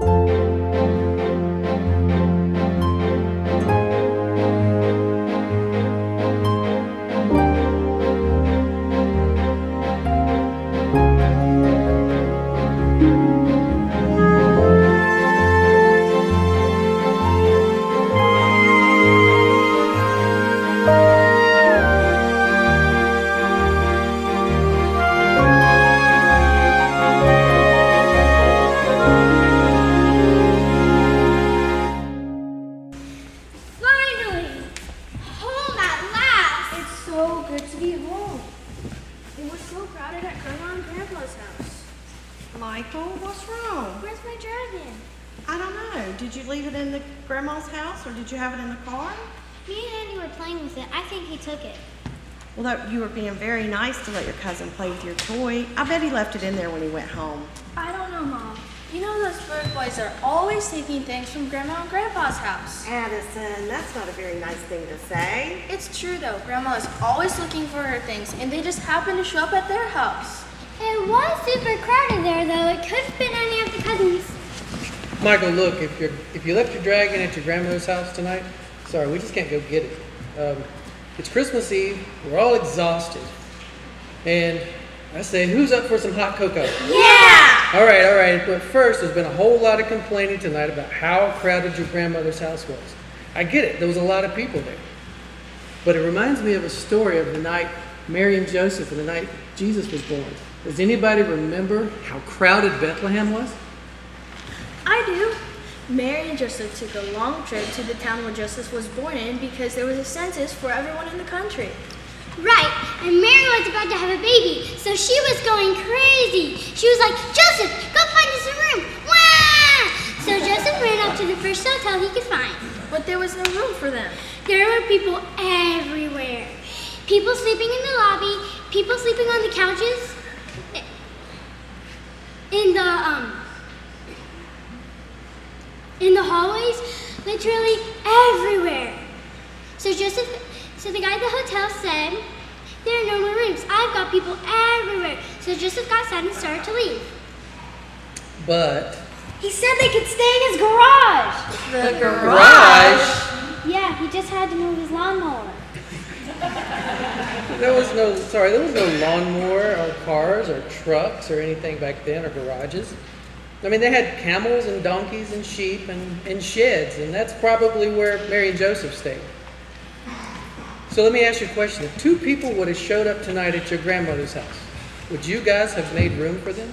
Finally! I bet he left it in there when he went home. I don't know, Mom. You know those bird boys are always taking things from Grandma and Grandpa's house. Addison, that's not a very nice thing to say. It's true though. Grandma is always looking for her things, and they just happen to show up at their house. It was super crowded there, though. It could have been any of the cousins. Michael, look, if you if you left your dragon at your grandmother's house tonight, sorry, we just can't go get it. Um, it's Christmas Eve. We're all exhausted, and I say, who's up for some hot cocoa? Yeah! All right, all right. But first, there's been a whole lot of complaining tonight about how crowded your grandmother's house was. I get it. There was a lot of people there, but it reminds me of a story of the night Mary and Joseph and the night Jesus was born. Does anybody remember how crowded Bethlehem was? I do. Mary and Joseph took a long trip to the town where Joseph was born in because there was a census for everyone in the country. Right, and Mary was about to have a baby, so she was going crazy. She was like, Joseph, go find us a room. Wah! So Joseph ran up to the first hotel he could find. But there was no room for them. There were people everywhere. People sleeping in the lobby, people sleeping on the couches, in the um in the hallways, literally everywhere. So Joseph so the guy at the hotel said, There are no more rooms. I've got people everywhere. So Joseph got sad and started to leave. But He said they could stay in his garage. The garage. Yeah, he just had to move his lawnmower. There was no, sorry, there was no lawnmower or cars or trucks or anything back then or garages. I mean, they had camels and donkeys and sheep and, and sheds, and that's probably where Mary and Joseph stayed. So let me ask you a question. If two people would have showed up tonight at your grandmother's house, would you guys have made room for them?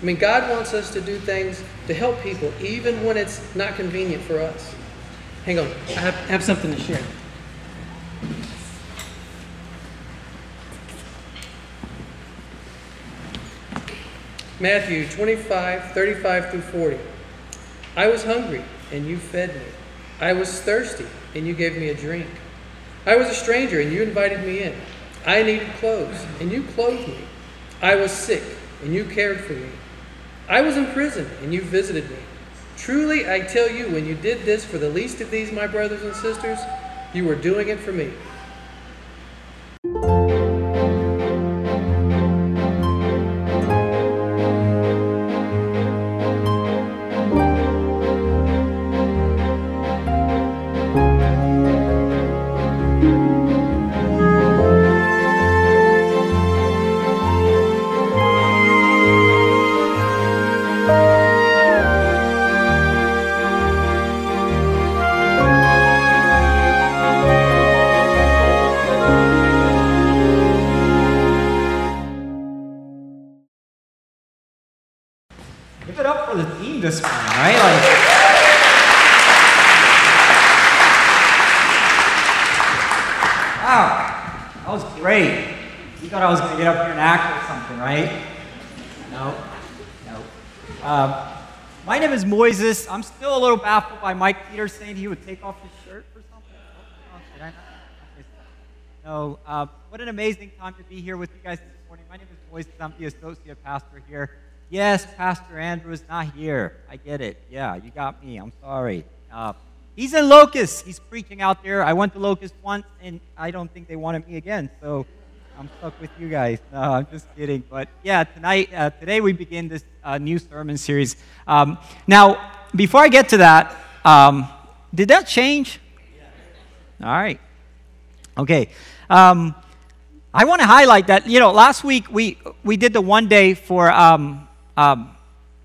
I mean, God wants us to do things to help people, even when it's not convenient for us. Hang on, I have, I have something to share. Matthew 25, 35 through 40. I was hungry, and you fed me. I was thirsty, and you gave me a drink. I was a stranger, and you invited me in. I needed clothes, and you clothed me. I was sick, and you cared for me. I was in prison, and you visited me. Truly, I tell you, when you did this for the least of these, my brothers and sisters, you were doing it for me. You thought I was going to get up here and act or something, right? No, no. Um, my name is Moises. I'm still a little baffled by Mike Peters saying he would take off his shirt or something. Oh, did I not? No, uh, what an amazing time to be here with you guys this morning. My name is Moises. I'm the associate pastor here. Yes, Pastor Andrew is not here. I get it. Yeah, you got me. I'm sorry. Uh, he's in Locust. He's preaching out there. I went to Locust once, and I don't think they wanted me again. So I'm stuck with you guys. No, I'm just kidding. But yeah, tonight, uh, today we begin this uh, new sermon series. Um, now, before I get to that, um, did that change? All right. Okay. Um, I want to highlight that. You know, last week we we did the one day for um, um,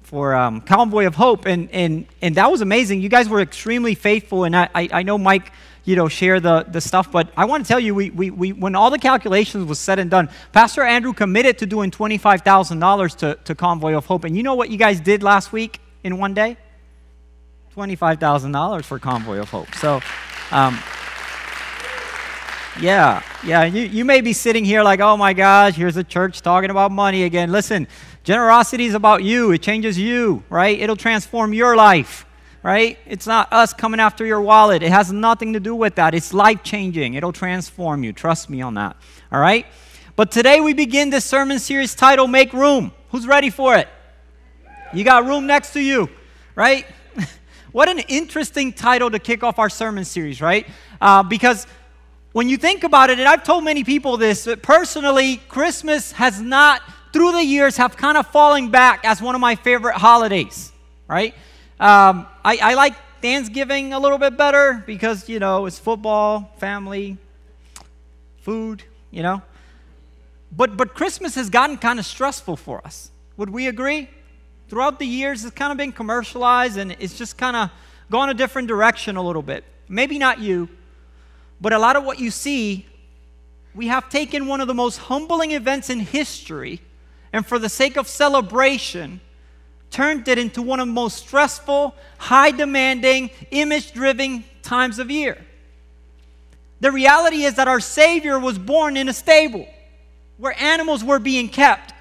for um, Convoy of Hope, and and and that was amazing. You guys were extremely faithful, and I I, I know Mike you know, share the, the stuff. But I want to tell you, we, we, we, when all the calculations was said and done, Pastor Andrew committed to doing $25,000 to, to Convoy of Hope. And you know what you guys did last week in one day? $25,000 for Convoy of Hope. So, um, yeah, yeah, you, you may be sitting here like, oh my gosh, here's a church talking about money again. Listen, generosity is about you, it changes you, right? It'll transform your life right? It's not us coming after your wallet. It has nothing to do with that. It's life changing, it'll transform you. Trust me on that, all right? But today we begin this sermon series titled Make Room. Who's ready for it? You got room next to you, right? what an interesting title to kick off our sermon series, right? Uh, because when you think about it, and I've told many people this, but personally, Christmas has not, through the years, have kind of fallen back as one of my favorite holidays, right? Um, I, I like Thanksgiving a little bit better because, you know, it's football, family, food, you know. But, but Christmas has gotten kind of stressful for us. Would we agree? Throughout the years, it's kind of been commercialized and it's just kind of gone a different direction a little bit. Maybe not you, but a lot of what you see, we have taken one of the most humbling events in history, and for the sake of celebration, turned it into one of the most stressful, high demanding, image driven times of year. The reality is that our Savior was born in a stable where animals were being kept.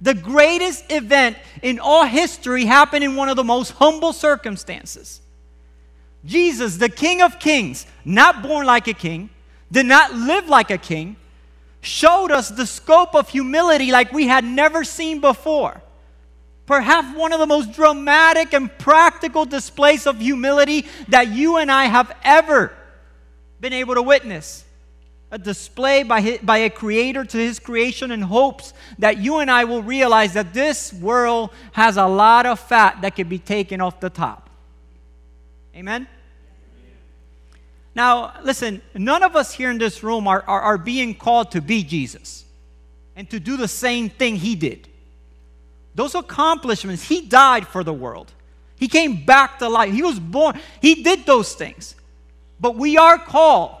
The greatest event in all history happened in one of the most humble circumstances. Jesus, the King of Kings, not born like a king, did not live like a king, showed us the scope of humility like we had never seen before perhaps one of the most dramatic and practical displays of humility that you and I have ever been able to witness. A display by, his, by a creator to his creation in hopes that you and I will realize that this world has a lot of fat that can be taken off the top. Amen? Now, listen, none of us here in this room are, are, are being called to be Jesus and to do the same thing he did. Those accomplishments, he died for the world. He came back to life. He was born. He did those things. But we are called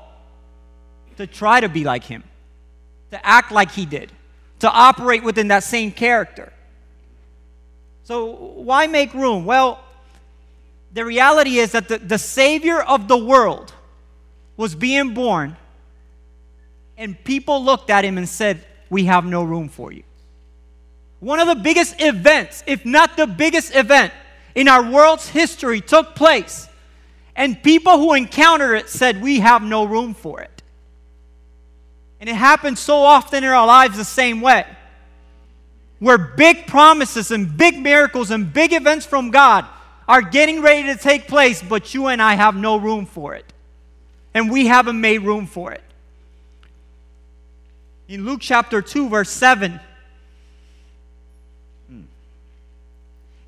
to try to be like him, to act like he did, to operate within that same character. So, why make room? Well, the reality is that the, the Savior of the world was being born, and people looked at him and said, We have no room for you. One of the biggest events, if not the biggest event in our world's history, took place. And people who encountered it said, We have no room for it. And it happens so often in our lives the same way. Where big promises and big miracles and big events from God are getting ready to take place, but you and I have no room for it. And we haven't made room for it. In Luke chapter 2, verse 7,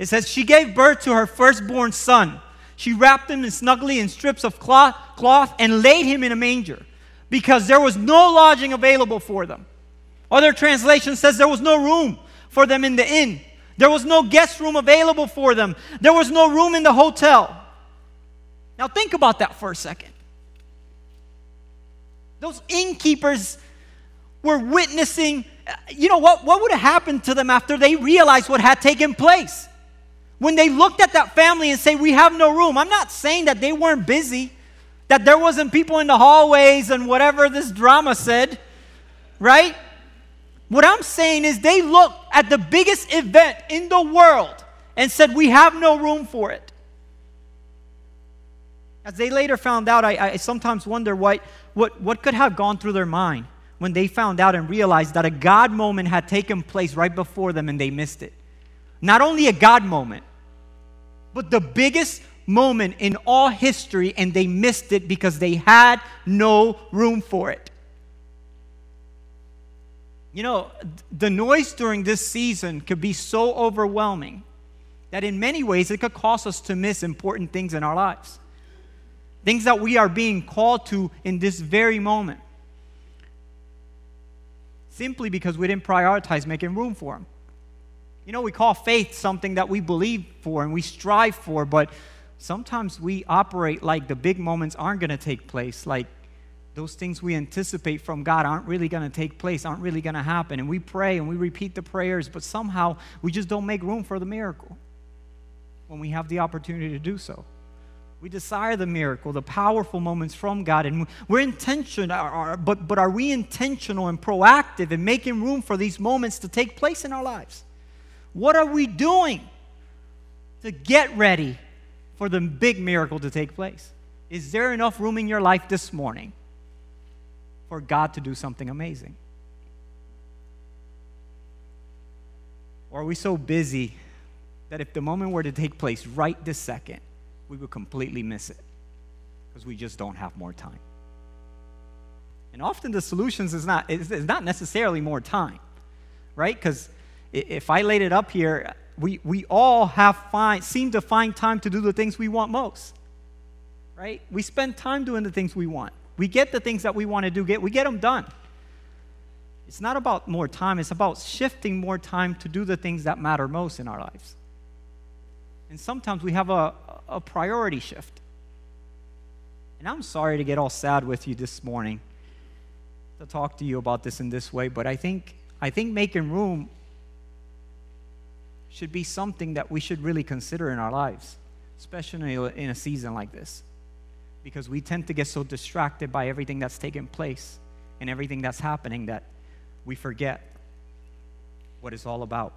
It says, She gave birth to her firstborn son. She wrapped him in snugly in strips of cloth, cloth and laid him in a manger because there was no lodging available for them. Other translation says there was no room for them in the inn. There was no guest room available for them. There was no room in the hotel. Now think about that for a second. Those innkeepers were witnessing, you know, what, what would have happened to them after they realized what had taken place? When they looked at that family and say, We have no room, I'm not saying that they weren't busy, that there wasn't people in the hallways and whatever this drama said, right? What I'm saying is they looked at the biggest event in the world and said, We have no room for it. As they later found out, I, I sometimes wonder what, what, what could have gone through their mind when they found out and realized that a God moment had taken place right before them and they missed it. Not only a God moment, but the biggest moment in all history, and they missed it because they had no room for it. You know, the noise during this season could be so overwhelming that in many ways it could cause us to miss important things in our lives. Things that we are being called to in this very moment. Simply because we didn't prioritize making room for them. You know, we call faith something that we believe for and we strive for, but sometimes we operate like the big moments aren't going to take place, like those things we anticipate from God aren't really going to take place, aren't really going to happen. And we pray and we repeat the prayers, but somehow we just don't make room for the miracle when we have the opportunity to do so. We desire the miracle, the powerful moments from God, and we're intentional, but, but are we intentional and proactive in making room for these moments to take place in our lives? What are we doing to get ready for the big miracle to take place? Is there enough room in your life this morning for God to do something amazing? Or are we so busy that if the moment were to take place right this second, we would completely miss it because we just don't have more time? And often the solutions is not, is, not necessarily more time, right? Because if I laid it up here, we, we all have find, seem to find time to do the things we want most, right? We spend time doing the things we want. We get the things that we want to do, get, we get them done. It's not about more time, it's about shifting more time to do the things that matter most in our lives. And sometimes we have a, a priority shift. And I'm sorry to get all sad with you this morning to talk to you about this in this way, but I think, I think making room should be something that we should really consider in our lives, especially in a season like this. Because we tend to get so distracted by everything that's taking place and everything that's happening that we forget what it's all about.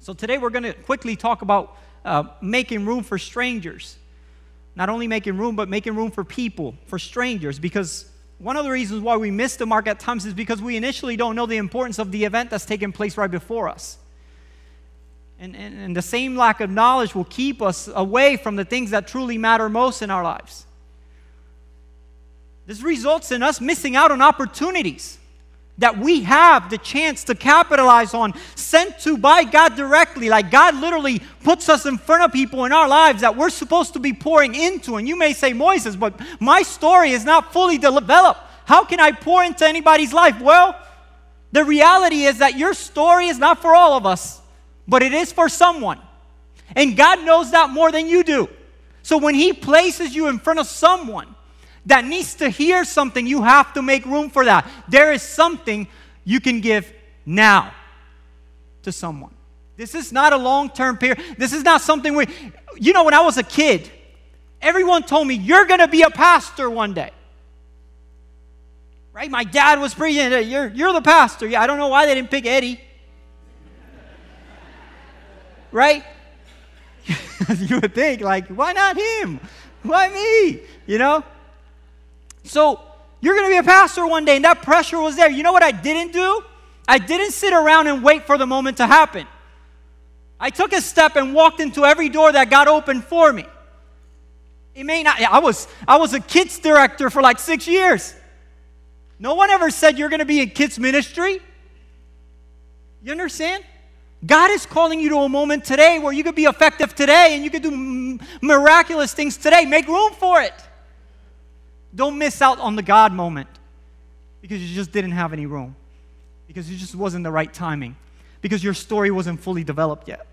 So, today we're going to quickly talk about uh, making room for strangers. Not only making room, but making room for people, for strangers, because one of the reasons why we miss the mark at times is because we initially don't know the importance of the event that's taking place right before us. And, and, and, the same lack of knowledge will keep us away from the things that truly matter most in our lives. This results in us missing out on opportunities that we have the chance to capitalize on, sent to by God directly. Like God literally puts us in front of people in our lives that we're supposed to be pouring into. And you may say, Moises, but my story is not fully developed. How can I pour into anybody's life? Well, the reality is that your story is not for all of us but it is for someone. And God knows that more than you do. So when He places you in front of someone that needs to hear something, you have to make room for that. There is something you can give now to someone. This is not a long term period. This is not something where, you know, when I was a kid, everyone told me, you're going to be a pastor one day. Right? My dad was preaching, you're, you're the pastor. Yeah, I don't know why they didn't pick Eddie right? you would think, like, why not him? Why me? You know? So you're going to be a pastor one day, and that pressure was there. You know what I didn't do? I didn't sit around and wait for the moment to happen. I took a step and walked into every door that got open for me. It may not, I was, I was a kids director for like six years. No one ever said you're going to be in kids ministry. You understand? God is calling you to a moment today where you could be effective today and you could do miraculous things today. Make room for it. Don't miss out on the God moment because you just didn't have any room, because it just wasn't the right timing, because your story wasn't fully developed yet.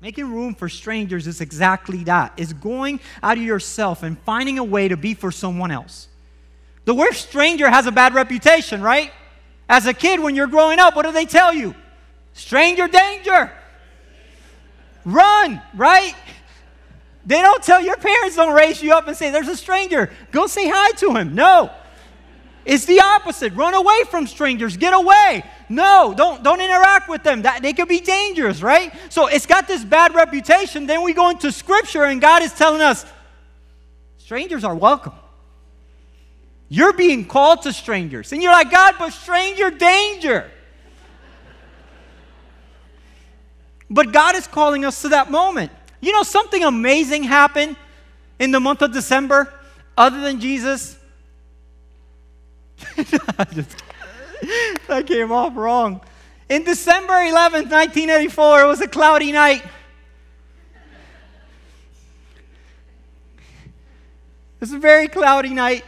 Making room for strangers is exactly that. Is going out of yourself and finding a way to be for someone else. The word stranger has a bad reputation, right? As a kid, when you're growing up, what do they tell you? Stranger danger. Run, right? They don't tell your parents, don't raise you up and say, There's a stranger. Go say hi to him. No. It's the opposite. Run away from strangers. Get away. No, don't, don't interact with them. That, they could be dangerous, right? So it's got this bad reputation. Then we go into scripture and God is telling us strangers are welcome. You're being called to strangers. And you're like, God, but stranger danger. But God is calling us to that moment. You know, something amazing happened in the month of December other than Jesus. that came off wrong. In December 11th, 1984, it was a cloudy night. It was a very cloudy night.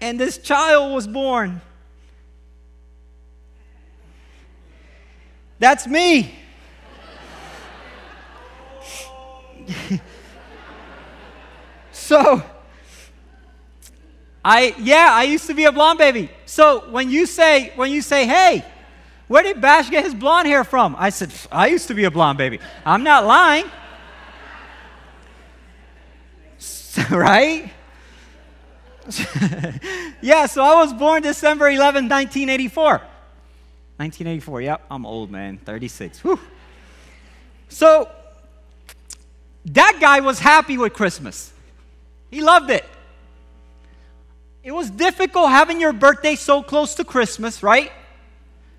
And this child was born. That's me. so, I yeah, I used to be a blonde baby. So when you say when you say, "Hey, where did Bash get his blonde hair from?" I said, "I used to be a blonde baby." I'm not lying. right? yeah, so I was born December 11, 1984. 1984, yep, I'm old, man, 36. Whew. So, that guy was happy with Christmas. He loved it. It was difficult having your birthday so close to Christmas, right?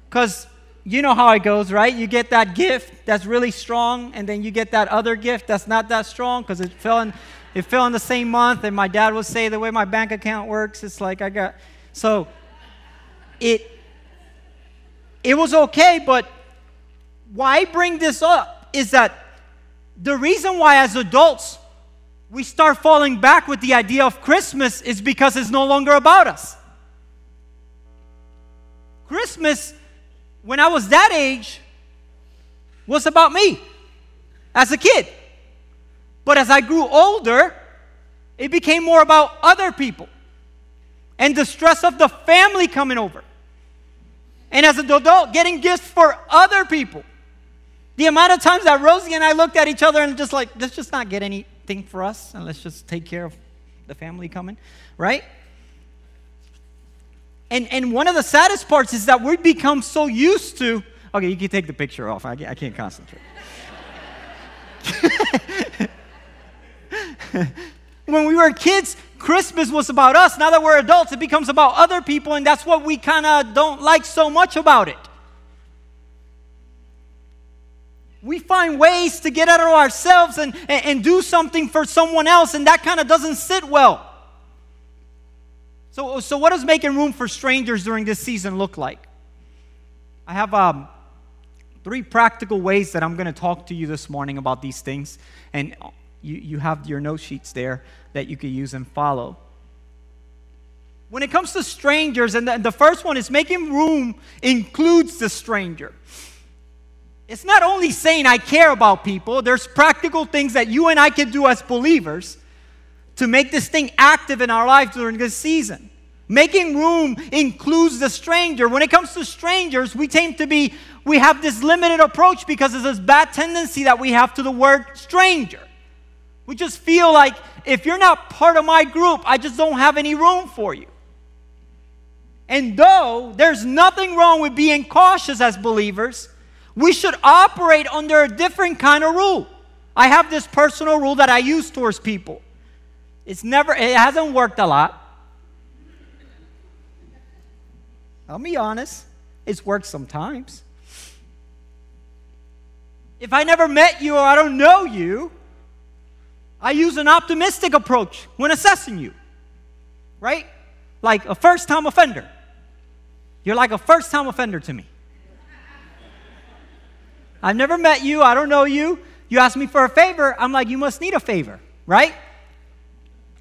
Because you know how it goes, right? You get that gift that's really strong, and then you get that other gift that's not that strong because it fell in it fell in the same month, and my dad would say the way my bank account works, it's like I got so it it was okay, but why bring this up is that the reason why as adults we start falling back with the idea of Christmas is because it's no longer about us. Christmas, when I was that age, was about me as a kid. But as I grew older, it became more about other people and the stress of the family coming over. And as an adult, getting gifts for other people. The amount of times that Rosie and I looked at each other and just like, let's just not get anything for us and let's just take care of the family coming, right? And, and one of the saddest parts is that we've become so used to, okay, you can take the picture off. I, I can't concentrate. when we were kids, Christmas was about us. Now that we're adults, it becomes about other people, and that's what we kind of don't like so much about it. We find ways to get out of ourselves and, and, and do something for someone else, and that kind of doesn't sit well. So, so, what does making room for strangers during this season look like? I have um, three practical ways that I'm going to talk to you this morning about these things. And you, you have your note sheets there that you can use and follow. When it comes to strangers, and the, the first one is making room includes the stranger. It's not only saying I care about people, there's practical things that you and I can do as believers to make this thing active in our lives during this season. Making room includes the stranger. When it comes to strangers, we tend to be, we have this limited approach because of this bad tendency that we have to the word stranger. We just feel like if you're not part of my group, I just don't have any room for you. And though there's nothing wrong with being cautious as believers, we should operate under a different kind of rule. I have this personal rule that I use towards people. It's never, it hasn't worked a lot. I'll be honest, it's worked sometimes. If I never met you or I don't know you, I use an optimistic approach when assessing you, right? Like a first time offender. You're like a first time offender to me. I've never met you, I don't know you. You ask me for a favor, I'm like, you must need a favor, right?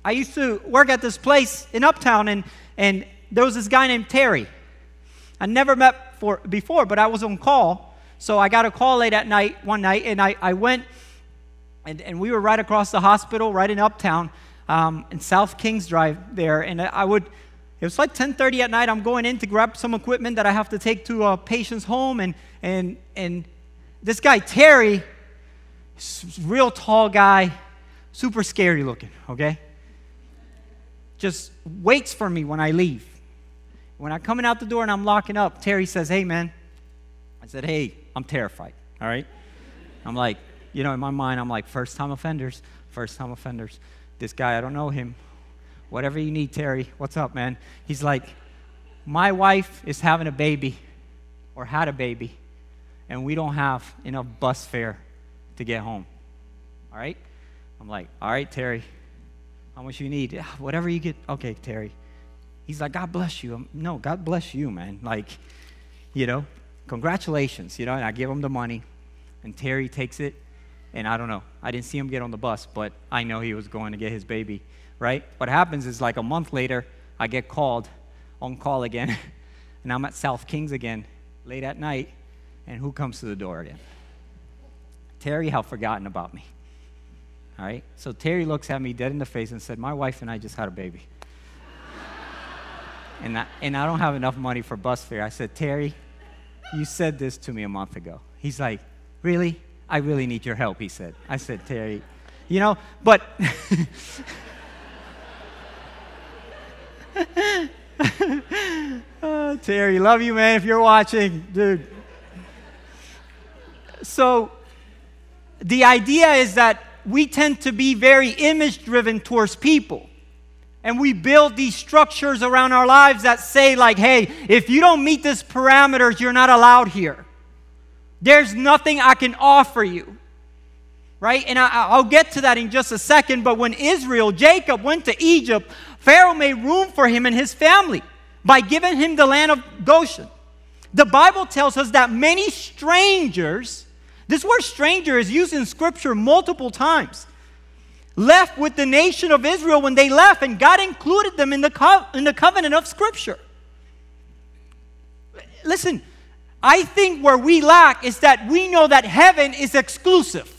I used to work at this place in Uptown, and, and there was this guy named Terry. I never met for, before, but I was on call. So I got a call late at night, one night, and I, I went and, and we were right across the hospital, right in Uptown, um, in South Kings Drive there. And I would, it was like 10:30 at night. I'm going in to grab some equipment that I have to take to a patient's home, and and and this guy Terry, real tall guy, super scary looking. Okay. Just waits for me when I leave. When I'm coming out the door and I'm locking up, Terry says, "Hey, man." I said, "Hey, I'm terrified." All right. I'm like, you know, in my mind, I'm like, first time offenders, first time offenders. This guy, I don't know him. Whatever you need, Terry, what's up, man? He's like, my wife is having a baby or had a baby, and we don't have enough bus fare to get home. All right? I'm like, all right, Terry, how much you need? Whatever you get. Okay, Terry. He's like, God bless you. I'm, no, God bless you, man. Like, you know, congratulations, you know, and I give him the money. And Terry takes it, and I don't know. I didn't see him get on the bus, but I know he was going to get his baby, right? What happens is like a month later, I get called on call again, and I'm at South Kings again, late at night, and who comes to the door again? Terry had forgotten about me. All right? So Terry looks at me dead in the face and said, My wife and I just had a baby. and, I, and I don't have enough money for bus fare. I said, Terry, you said this to me a month ago. He's like, Really? I really need your help, he said. I said, Terry, you know, but. oh, Terry, love you, man, if you're watching, dude. So, the idea is that we tend to be very image driven towards people. And we build these structures around our lives that say, like, hey, if you don't meet these parameters, you're not allowed here. There's nothing I can offer you. Right? And I, will get to that in just a second. But when Israel, Jacob, went to Egypt, Pharaoh made room for him and his family by giving him the land of Goshen. The Bible tells us that many strangers, this word stranger is used in Scripture multiple times, left with the nation of Israel when they left, and God included them in the, co- in the covenant of Scripture. Listen, I think where we lack is that we know that heaven is exclusive.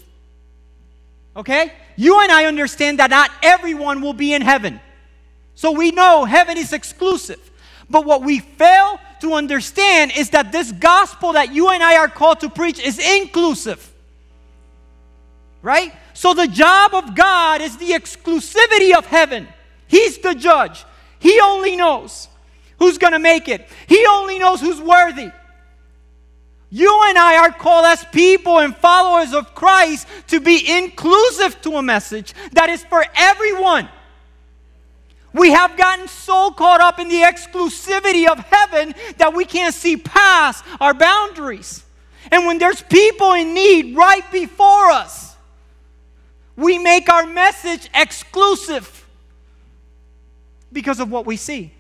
Okay? You and I understand that not everyone will be in heaven. So we know heaven is exclusive. But what we fail to understand is that this gospel that you and I are called to preach is inclusive. Right? So the job of God is the exclusivity of heaven. He's the judge. He only knows who's going to make it, He only knows who's worthy. You and I are called as people and followers of Christ to be inclusive to a message that is for everyone. We have gotten so caught up in the exclusivity of heaven that we can't see past our boundaries. And when there's people in need right before us, we make our message exclusive because of what we see.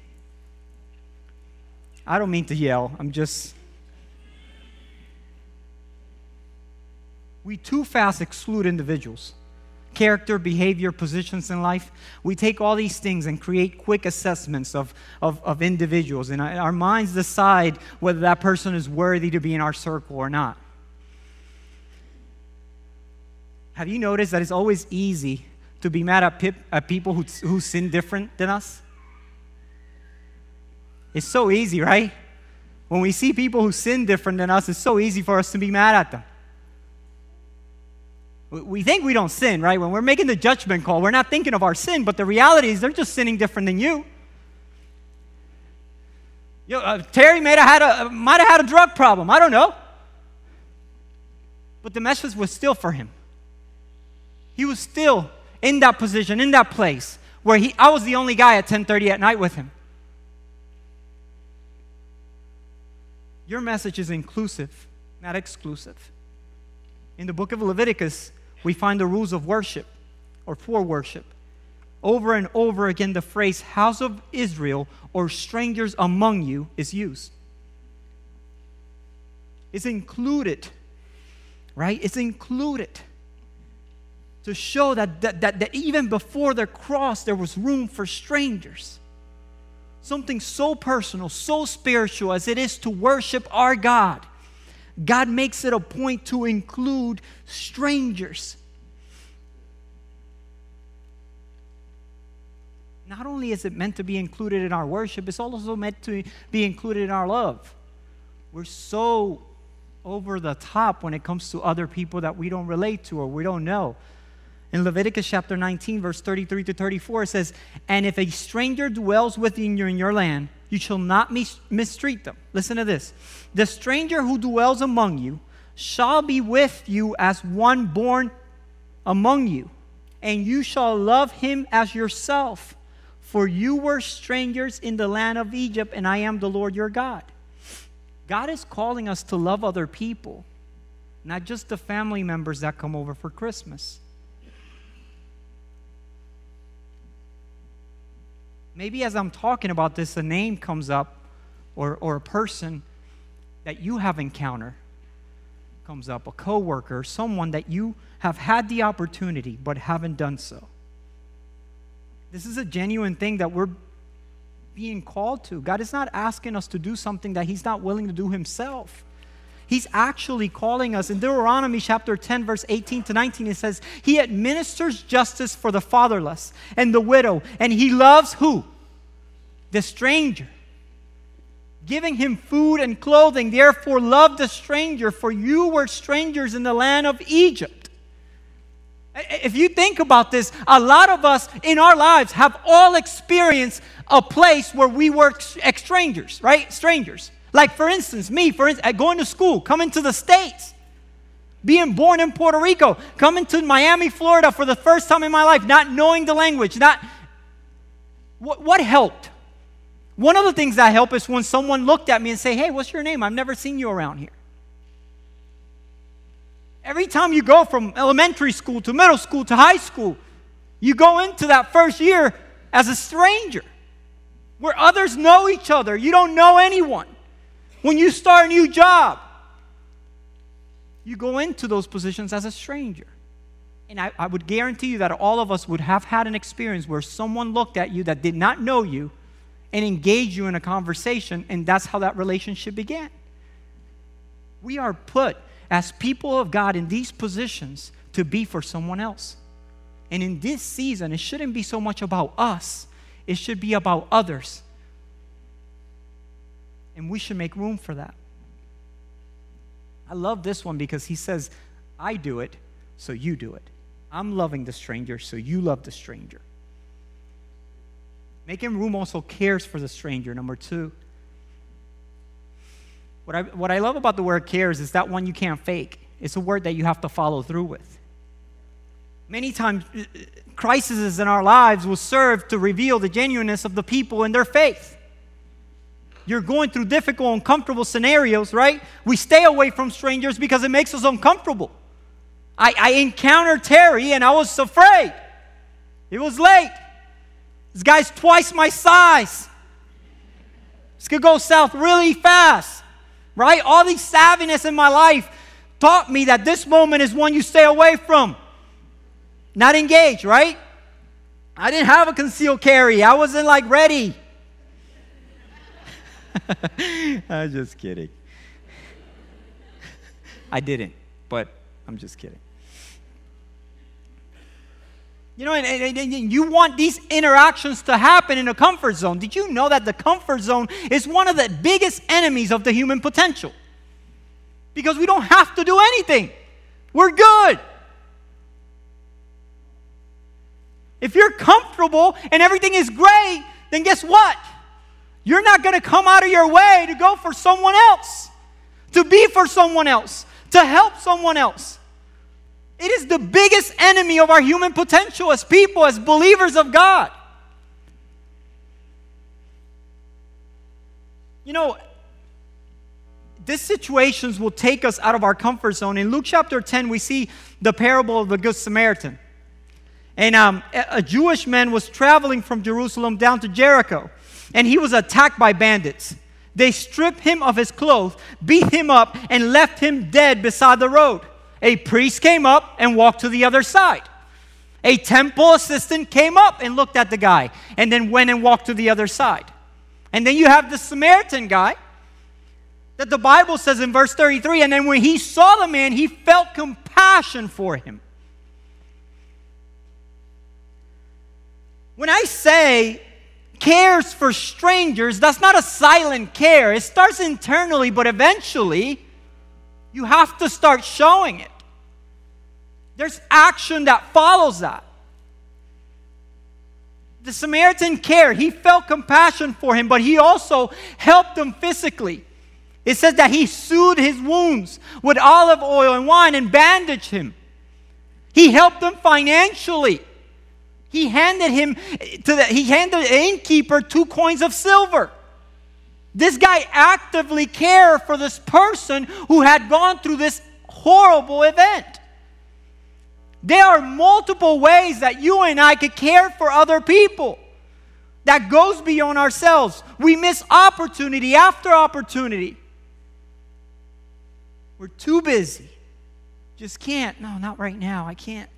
I don't mean to yell, I'm just we too fast exclude individuals character, behavior, positions in life. We take all these things and create quick assessments of, of, of, individuals, and our minds decide whether that person is worthy to be in our circle or not. Have you noticed that it's always easy to be mad at, pip, at people who, who sin different than us? It's so easy, right? When we see people who sin different than us, it's so easy for us to be mad at them. We think we don't sin, right? When we're making the judgment call, we're not thinking of our sin, but the reality is they're just sinning different than you. know, uh, Terry might have, had a, might have had a drug problem. I don't know. But the message was still for him. He was still in that position, in that place, where he, I was the only guy at 10:30 at night with him. Your message is inclusive, not exclusive. In the book of Leviticus, we find the rules of worship or for worship. Over and over again, the phrase house of Israel or strangers among you is used. It's included, right? It's included to show that, that, that, that even before the cross, there was room for strangers. Something so personal, so spiritual as it is to worship our God God makes it a point to include strangers. Not only is it meant to be included in our worship, it's also meant to be included in our love. We're so over the top when it comes to other people that we don't relate to or we don't know. In Leviticus chapter 19, verse 33 to 34, it says, And if a stranger dwells within you in your land, you shall not mis- mistreat them. Listen to this. The stranger who dwells among you shall be with you as one born among you, and you shall love him as yourself. For you were strangers in the land of Egypt, and I am the Lord your God. God is calling us to love other people, not just the family members that come over for Christmas. Maybe as I'm talking about this, a name comes up or, or a person that you have encountered comes up, a coworker, someone that you have had the opportunity but haven't done so. This is a genuine thing that we're being called to. God is not asking us to do something that He's not willing to do Himself. He's actually calling us. In Deuteronomy chapter 10, verse 18 to 19, it says, He administers justice for the fatherless and the widow, and He loves who? The stranger. Giving him food and clothing. Therefore, love the stranger, for you were strangers in the land of Egypt. If you think about this, a lot of us in our lives have all experienced a place where we were strangers, right? Strangers. Like, for instance, me, for going to school, coming to the States, being born in Puerto Rico, coming to Miami, Florida for the first time in my life, not knowing the language, not. What, what helped? One of the things that helped is when someone looked at me and say, "Hey, what's your name? I've never seen you around here." Every time you go from elementary school to middle school to high school, you go into that first year as a stranger where others know each other. You don't know anyone. When you start a new job, you go into those positions as a stranger. And I, I, would guarantee you that all of us would have had an experience where someone looked at you that did not know you and engaged you in a conversation, and that's how that relationship began. We are put as people of God in these positions to be for someone else. And in this season, it shouldn't be so much about us, it should be about others. And we should make room for that. I love this one because he says, I do it, so you do it. I'm loving the stranger, so you love the stranger. Making room also cares for the stranger, number two. What I, what I love about the word cares is that one you can't fake. It's a word that you have to follow through with. Many times, uh, crises in our lives will serve to reveal the genuineness of the people in their faith. You're going through difficult, uncomfortable scenarios, right? We stay away from strangers because it makes us uncomfortable. I, I encountered Terry and I was afraid. It was late. This guy's twice my size. This could go south really fast right? All these savviness in my life taught me that this moment is one you stay away from. Not engage, right? I didn't have a concealed carry. I wasn't like ready. I'm just kidding. I didn't, but I'm just kidding. You know, and, and, and, you want these interactions to happen in a comfort zone. Did you know that the comfort zone is one of the biggest enemies of the human potential? Because we don't have to do anything, we're good. If you're comfortable and everything is great, then guess what? You're not going to come out of your way to go for someone else, to be for someone else, to help someone else. It is the biggest enemy of our human potential as people, as believers of God. You know, these situations will take us out of our comfort zone. In Luke chapter 10, we see the parable of the Good Samaritan. And um, a Jewish man was traveling from Jerusalem down to Jericho, and he was attacked by bandits. They stripped him of his clothes, beat him up, and left him dead beside the road. A priest came up and walked to the other side. A temple assistant came up and looked at the guy and then went and walked to the other side. And then you have the Samaritan guy that the Bible says in verse 33 and then when he saw the man, he felt compassion for him. When I say cares for strangers, that's not a silent care. It starts internally, but eventually you have to start showing it. There's action that follows that. The Samaritan cared. He felt compassion for him, but he also helped him physically. It says that he soothed his wounds with olive oil and wine and bandaged him. He helped him financially. He handed him eh, to the, he handed the innkeeper two coins of silver. This guy actively cared for this person who had gone through this horrible event. There are multiple ways that you and I could care for other people. that goes beyond ourselves. We miss opportunity after opportunity. We're too busy. Just can't. No, not right now. I can't.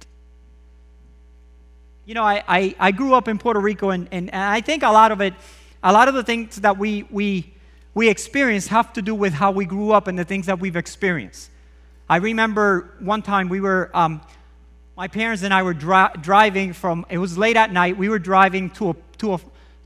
You know, I, I, I grew up in Puerto Rico, and, and, and I think a lot of it, a lot of the things that we, we, we experience have to do with how we grew up and the things that we've experienced. I remember one time we were, um, my parents and I were dri- driving from, it was late at night, we were driving to a, to a,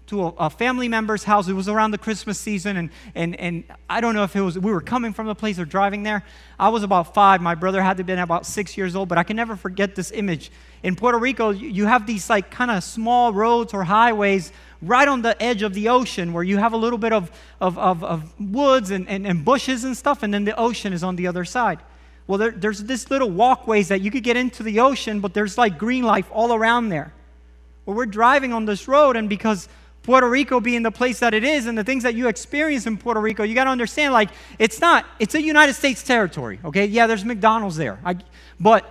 to a, a, family member's house. It was around the Christmas season, and, and, and I don't know if it was, we were coming from the place or driving there. I was about five. My brother had to have been about six years old, but I can never forget this image. In Puerto Rico, you have these like kind of small roads or highways right on the edge of the ocean where you have a little bit of, of, of, of woods and, and, and bushes and stuff, and then the ocean is on the other side. Well, there, there's this little walkways that you could get into the ocean, but there's like green life all around there. Well, we're driving on this road, and because Puerto Rico being the place that it is and the things that you experience in Puerto Rico, you got to understand like it's not, it's a United States territory, okay? Yeah, there's McDonald's there. I, but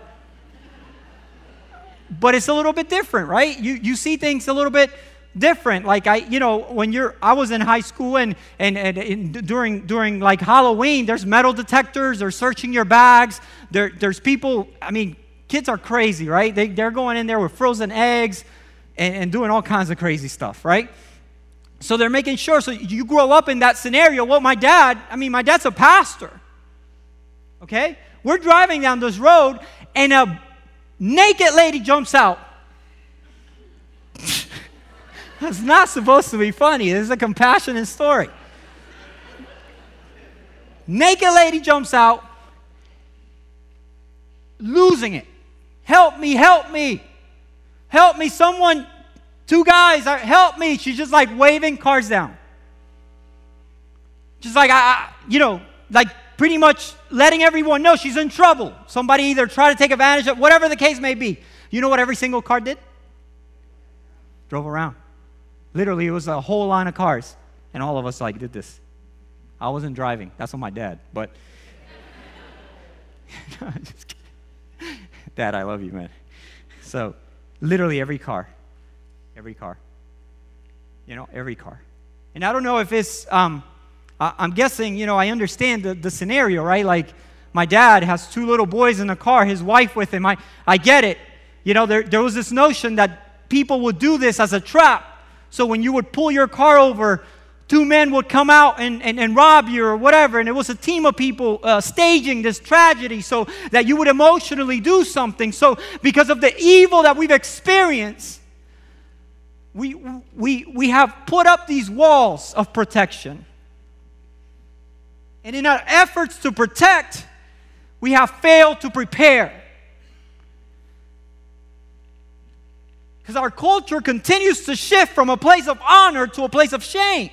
but it's a little bit different, right? You you see things a little bit different. Like I, you know, when you're, I was in high school and, and, and, and, during, during like Halloween, there's metal detectors, they're searching your bags. There, there's people, I mean, kids are crazy, right? They, they're going in there with frozen eggs and, and doing all kinds of crazy stuff, right? So they're making sure, so you grow up in that scenario. Well, my dad, I mean, my dad's a pastor, okay? We're driving down this road and a naked lady jumps out. That's not supposed to be funny. This is a compassionate story. Naked lady jumps out, losing it. Help me, help me. Help me, someone, two guys, uh, help me. She's just like waving cars down. Just like, I, you know, like pretty much letting everyone know she's in trouble. Somebody either try to take advantage of whatever the case may be. You know what every single car did? Drove around. Literally, it was a whole line of cars. And all of us like did this. I wasn't driving. That's on my dad. But Dad, I love you, man. So, literally every car, every car, you know, every car. And I don't know if it's. Um, I'm guessing. You know, I understand the, the scenario, right? Like, my dad has two little boys in the car, his wife with him. I, I get it. You know, there, there was this notion that people would do this as a trap so when you would pull your car over, two men would come out and, and, and rob you or whatever. And it was a team of people uh, staging this tragedy so that you would emotionally do something. So, because of the evil that we've experienced, we, we, we have put up these walls of protection. And in our efforts to protect, we have failed to prepare. Because our culture continues to shift from a place of honor to a place of shame.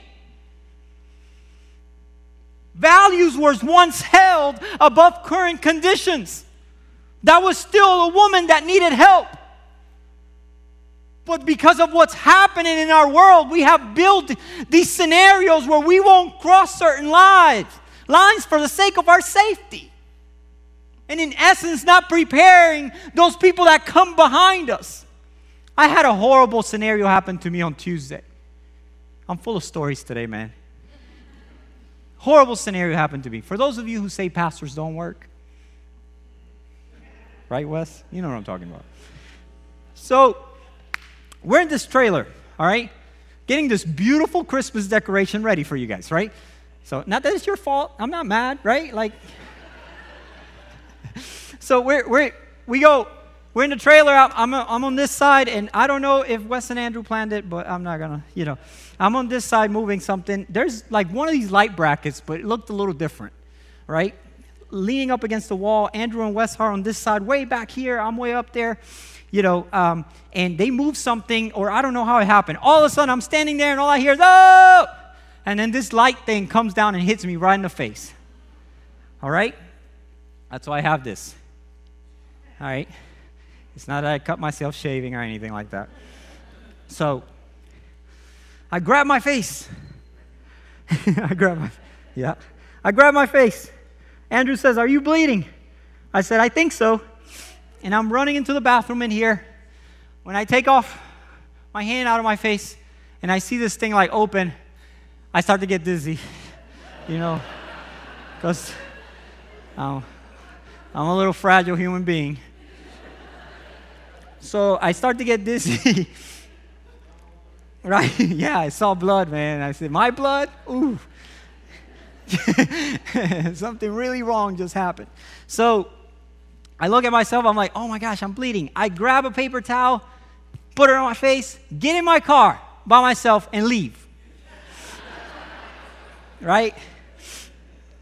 Values were once held above current conditions. That was still a woman that needed help. But because of what's happening in our world, we have built these scenarios where we won't cross certain lines, lines for the sake of our safety. And in essence, not preparing those people that come behind us. I had a horrible scenario happen to me on Tuesday. I'm full of stories today, man. Horrible scenario happened to me. For those of you who say pastors don't work, right, Wes? You know what I'm talking about. So, we're in this trailer, all right? Getting this beautiful Christmas decoration ready for you guys, right? So, not that it's your fault. I'm not mad, right? Like, so we're, we're, we go, we're in the trailer. I'm, I'm, on this side, and I don't know if Wes and Andrew planned it, but I'm not gonna, you know. I'm on this side moving something. There's like one of these light brackets, but it looked a little different, right? Leaning up against the wall. Andrew and Wes are on this side, way back here. I'm way up there, you know. Um, and they move something, or I don't know how it happened. All of a sudden, I'm standing there, and all I hear is, oh! And then this light thing comes down and hits me right in the face. All right? That's why I have this. All right? It's not that I cut myself shaving or anything like that. So I grab my face. I grab my, yeah. I grab my face. Andrew says, Are you bleeding? I said, I think so. And I'm running into the bathroom in here. When I take off my hand out of my face, and I see this thing like open, I start to get dizzy, you know, because I'm a little fragile human being. So I start to get dizzy. right? yeah, I saw blood, man. I said, My blood? Ooh. Something really wrong just happened. So I look at myself, I'm like, oh my gosh, I'm bleeding. I grab a paper towel, put it on my face, get in my car by myself, and leave. Right?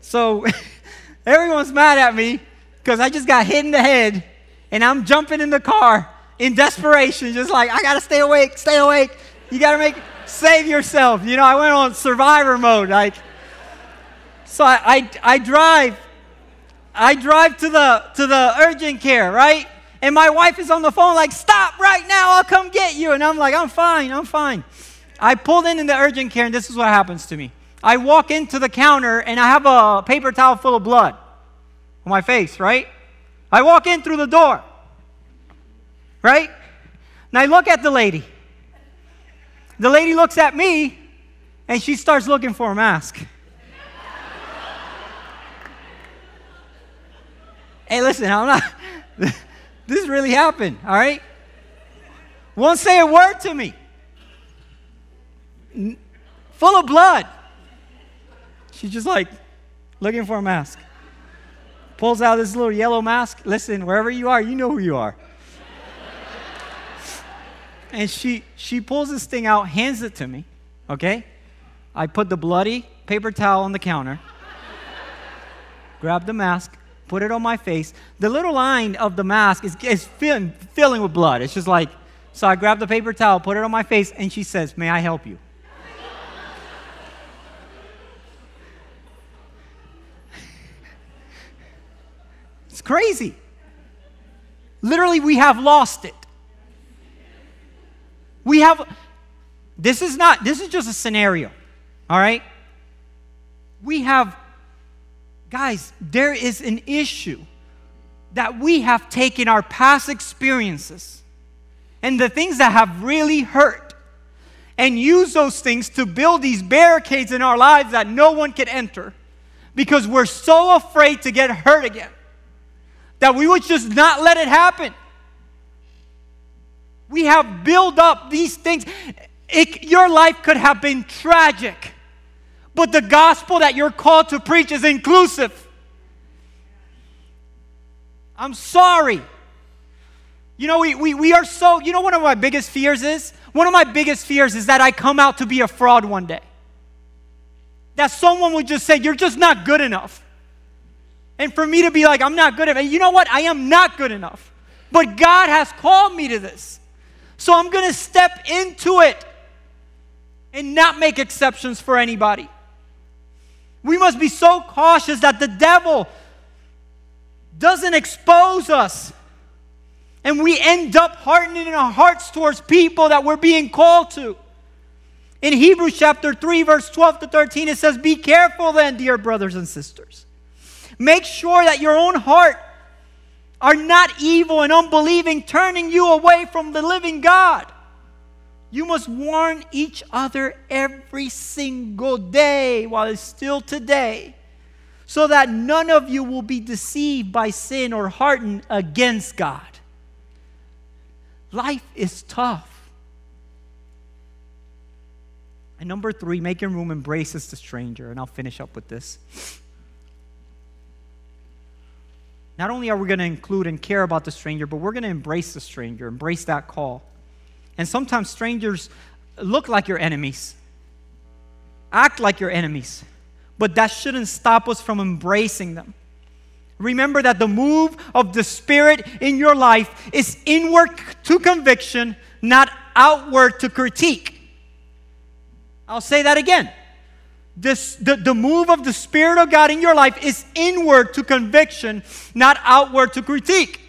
So everyone's mad at me because I just got hit in the head and I'm jumping in the car in desperation, just like, I gotta stay awake, stay awake. You gotta make, save yourself. You know, I went on survivor mode. Like, so I, I, I drive, I drive to the, to the urgent care, right? And my wife is on the phone, like, stop right now, I'll come get you. And I'm like, I'm fine, I'm fine. I pulled in in the urgent care, and this is what happens to me. I walk into the counter, and I have a paper towel full of blood on my face, right? I walk in through the door right? And I look at the lady. The lady looks at me and she starts looking for a mask. hey, listen, I'm not, this really happened, all right? Won't say a word to me. Full of blood. She's just like looking for a mask. Pulls out this little yellow mask. Listen, wherever you are, you know who you are and she she pulls this thing out, hands it to me. Okay, I put the bloody paper towel on the counter, grab the mask, put it on my face. The little line of the mask is, is filling, filling with blood. It's just like, so I grab the paper towel, put it on my face, and she says, May I help you? Crazy. Literally, we have lost it. We have, this is not, this is just a scenario, all right? We have, guys, there is an issue that we have taken our past experiences and the things that have really hurt and use those things to build these barricades in our lives that no one can enter because we're so afraid to get hurt again that we would just not let it happen. We have built up these things. It, your life could have been tragic, but the gospel that you're called to preach is inclusive. I'm sorry. You know, we, we, we are so, you know, one of my biggest fears is? One of my biggest fears is that I come out to be a fraud one day. That someone would just say, You're just not good enough. And for me to be like, I'm not good enough. You know what? I am not good enough. But God has called me to this. So I'm going to step into it and not make exceptions for anybody. We must be so cautious that the devil doesn't expose us and we end up hardening our hearts towards people that we're being called to. In Hebrews chapter 3, verse 12 to 13, it says, Be careful then, dear brothers and sisters. Make sure that your own heart are not evil and unbelieving, turning you away from the living God. You must warn each other every single day while it's still today, so that none of you will be deceived by sin or hardened against God. Life is tough. And number three, making room embraces the stranger. And I'll finish up with this. Not only are we going to include and care about the stranger, but we're going to embrace the stranger, embrace that call. And sometimes strangers look like your enemies, act like your enemies, but that shouldn't stop us from embracing them. Remember that the move of the Spirit in your life is inward to conviction, not outward to critique. I'll say that again. This, the, the move of the Spirit of God in your life is inward to conviction, not outward to critique.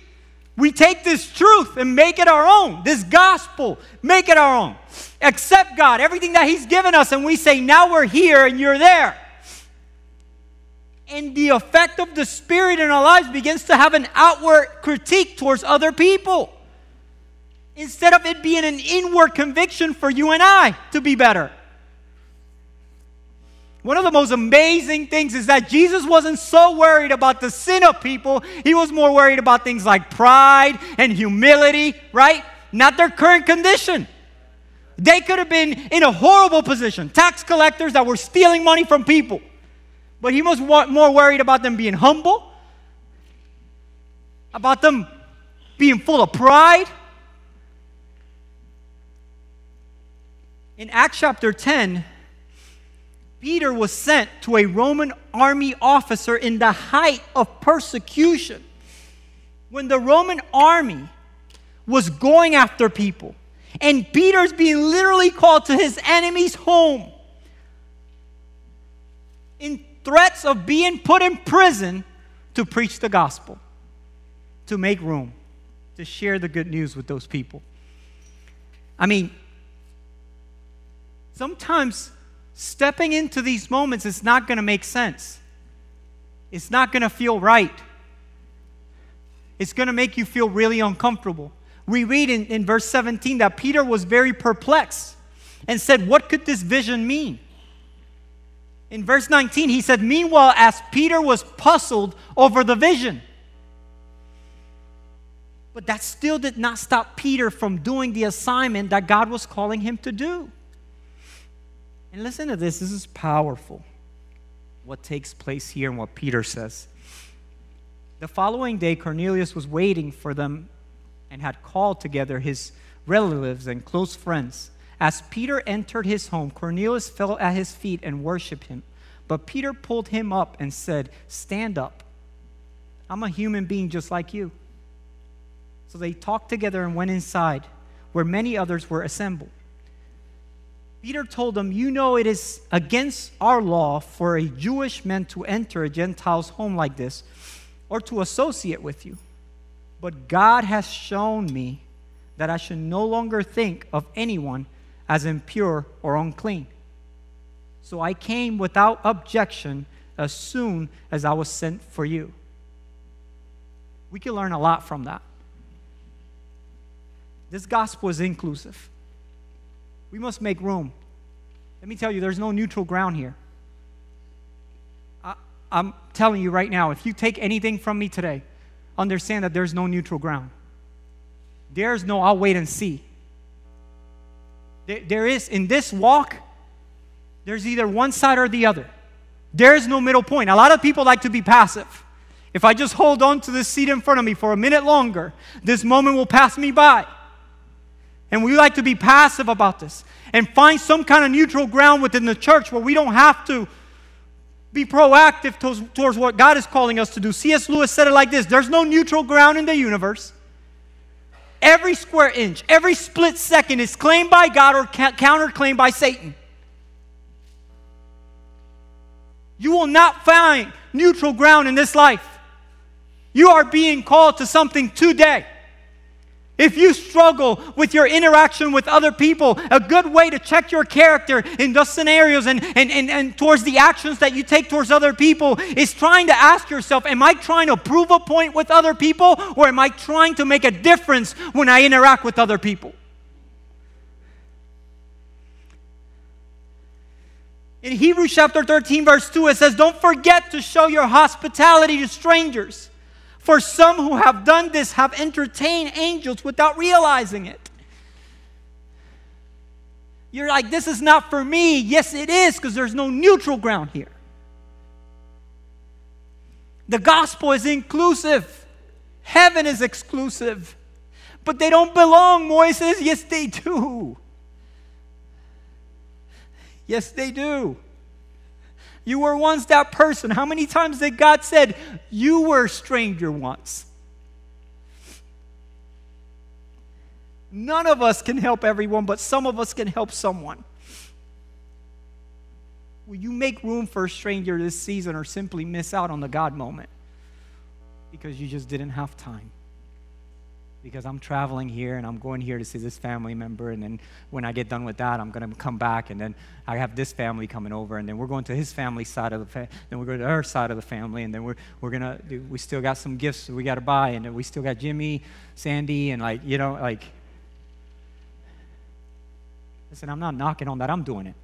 We take this truth and make it our own, this gospel, make it our own. Accept God, everything that He's given us, and we say, now we're here and you're there. And the effect of the Spirit in our lives begins to have an outward critique towards other people. instead of it being an inward conviction for you and I to be better. One of the most amazing things is that Jesus wasn't so worried about the sin of people, he was more worried about things like pride and humility, right? Not their current condition. They could have been in a horrible position, tax collectors that were stealing money from people. But he was more worried about them being humble, about them being full of pride. In Acts chapter 10, Peter was sent to a Roman army officer in the height of persecution. When the Roman army was going after people, and Peter's being literally called to his enemy's home in threats of being put in prison to preach the gospel, to make room, to share the good news with those people. I mean, sometimes stepping into these moments is not going to make sense. It's not going to feel right. It's going to make you feel really uncomfortable. We read in, in verse 17 that Peter was very perplexed and said, What could this vision mean? In verse 19, he said, Meanwhile, as Peter was puzzled over the vision, but that still did not stop Peter from doing the assignment that God was calling him to do. And listen to this, this is powerful. What takes place here and what Peter says. The following day, Cornelius was waiting for them and had called together his relatives and close friends. As Peter entered his home, Cornelius fell at his feet and worshiped him. But Peter pulled him up and said, Stand up. I'm a human being just like you. So they talked together and went inside, where many others were assembled. Peter told them, You know, it is against our law for a Jewish man to enter a Gentile's home like this or to associate with you. But God has shown me that I should no longer think of anyone as impure or unclean. So I came without objection as soon as I was sent for you. We can learn a lot from that. This gospel is inclusive. We must make room. Let me tell you, there's no neutral ground here. I, am telling you right now, if you take anything from me today, understand that there's no neutral ground. There's no, I'll wait and see. There, there is, in this walk, there's either one side or the other. There is no middle point. A lot of people like to be passive. If I just hold on to this seat in front of me for a minute longer, this moment will pass me by. And we like to be passive about this and find some kind of neutral ground within the church where we don't have to be proactive towards, towards what God is calling us to do. C.S. Lewis said it like this There's no neutral ground in the universe. Every square inch, every split second is claimed by God or counterclaimed by Satan. You will not find neutral ground in this life. You are being called to something today. If you struggle with your interaction with other people, a good way to check your character in those scenarios and, and, and, and towards the actions that you take towards other people is trying to ask yourself, Am I trying to prove a point with other people or am I trying to make a difference when I interact with other people? In Hebrews chapter 13, verse 2, it says, Don't forget to show your hospitality to strangers. For some who have done this have entertained angels without realizing it. You're like, this is not for me. Yes, it is, because there's no neutral ground here. The gospel is inclusive, heaven is exclusive. But they don't belong, Moises. Yes, they do. Yes, they do. You were once that person. How many times did God said you were a stranger once? None of us can help everyone, but some of us can help someone. Will you make room for a stranger this season or simply miss out on the God moment because you just didn't have time? Because I'm traveling here and I'm going here to see this family member. And then when I get done with that, I'm going to come back. And then I have this family coming over. And then we're going to his family side of the family. Then we're going to our side of the family. And then we're, we're going to, we still got some gifts we got to buy. And we still got Jimmy, Sandy, and like, you know, like, Listen, I'm not knocking on that, I'm doing it.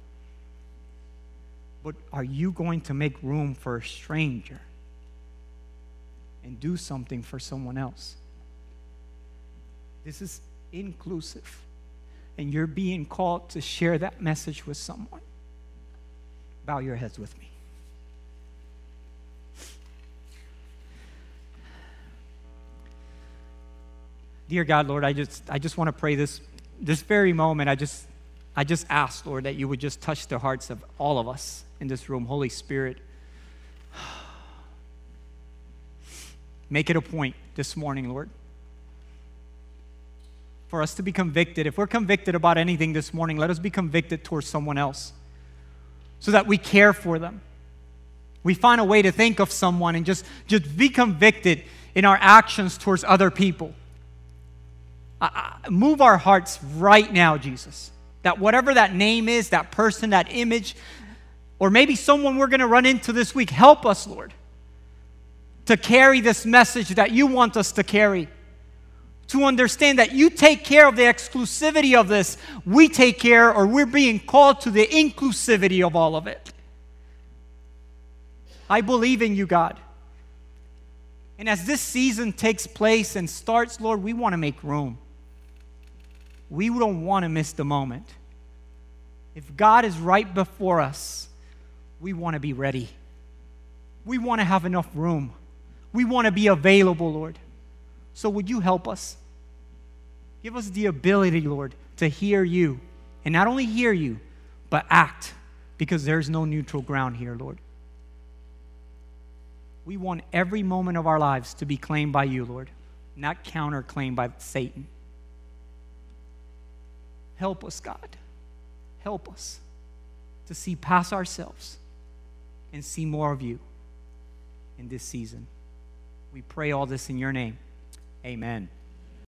But are you going to make room for a stranger and do something for someone else? This is inclusive. And you're being called to share that message with someone. Bow your heads with me. Dear God, Lord, I just, I just want to pray this, this very moment. I just, I just ask, Lord, that you would just touch the hearts of all of us in this room. Holy Spirit, make it a point this morning, Lord, for us to be convicted. If we're convicted about anything this morning, let us be convicted towards someone else so that we care for them. We find a way to think of someone and just, just be convicted in our actions towards other people move our hearts right now, Jesus. That whatever that name is, that person, that image, or maybe someone we're going to run into this week, help us, Lord, to carry this message that you want us to carry. To understand that you take care of the exclusivity of this, we take care, or we're being called to the inclusivity of all of it. I believe in you, God. And as this season takes place and starts, Lord, we want to make room we don't want to miss the moment. If God is right before us, we want to be ready. We want to have enough room. We want to be available, Lord. So would you help us? Give us the ability, Lord, to hear you. And not only hear you, but act, because there's no neutral ground here, Lord. We want every moment of our lives to be claimed by you, Lord, not counterclaimed by Satan. Help us, God. Help us to see past ourselves and see more of you in this season. We pray all this in your name. Amen.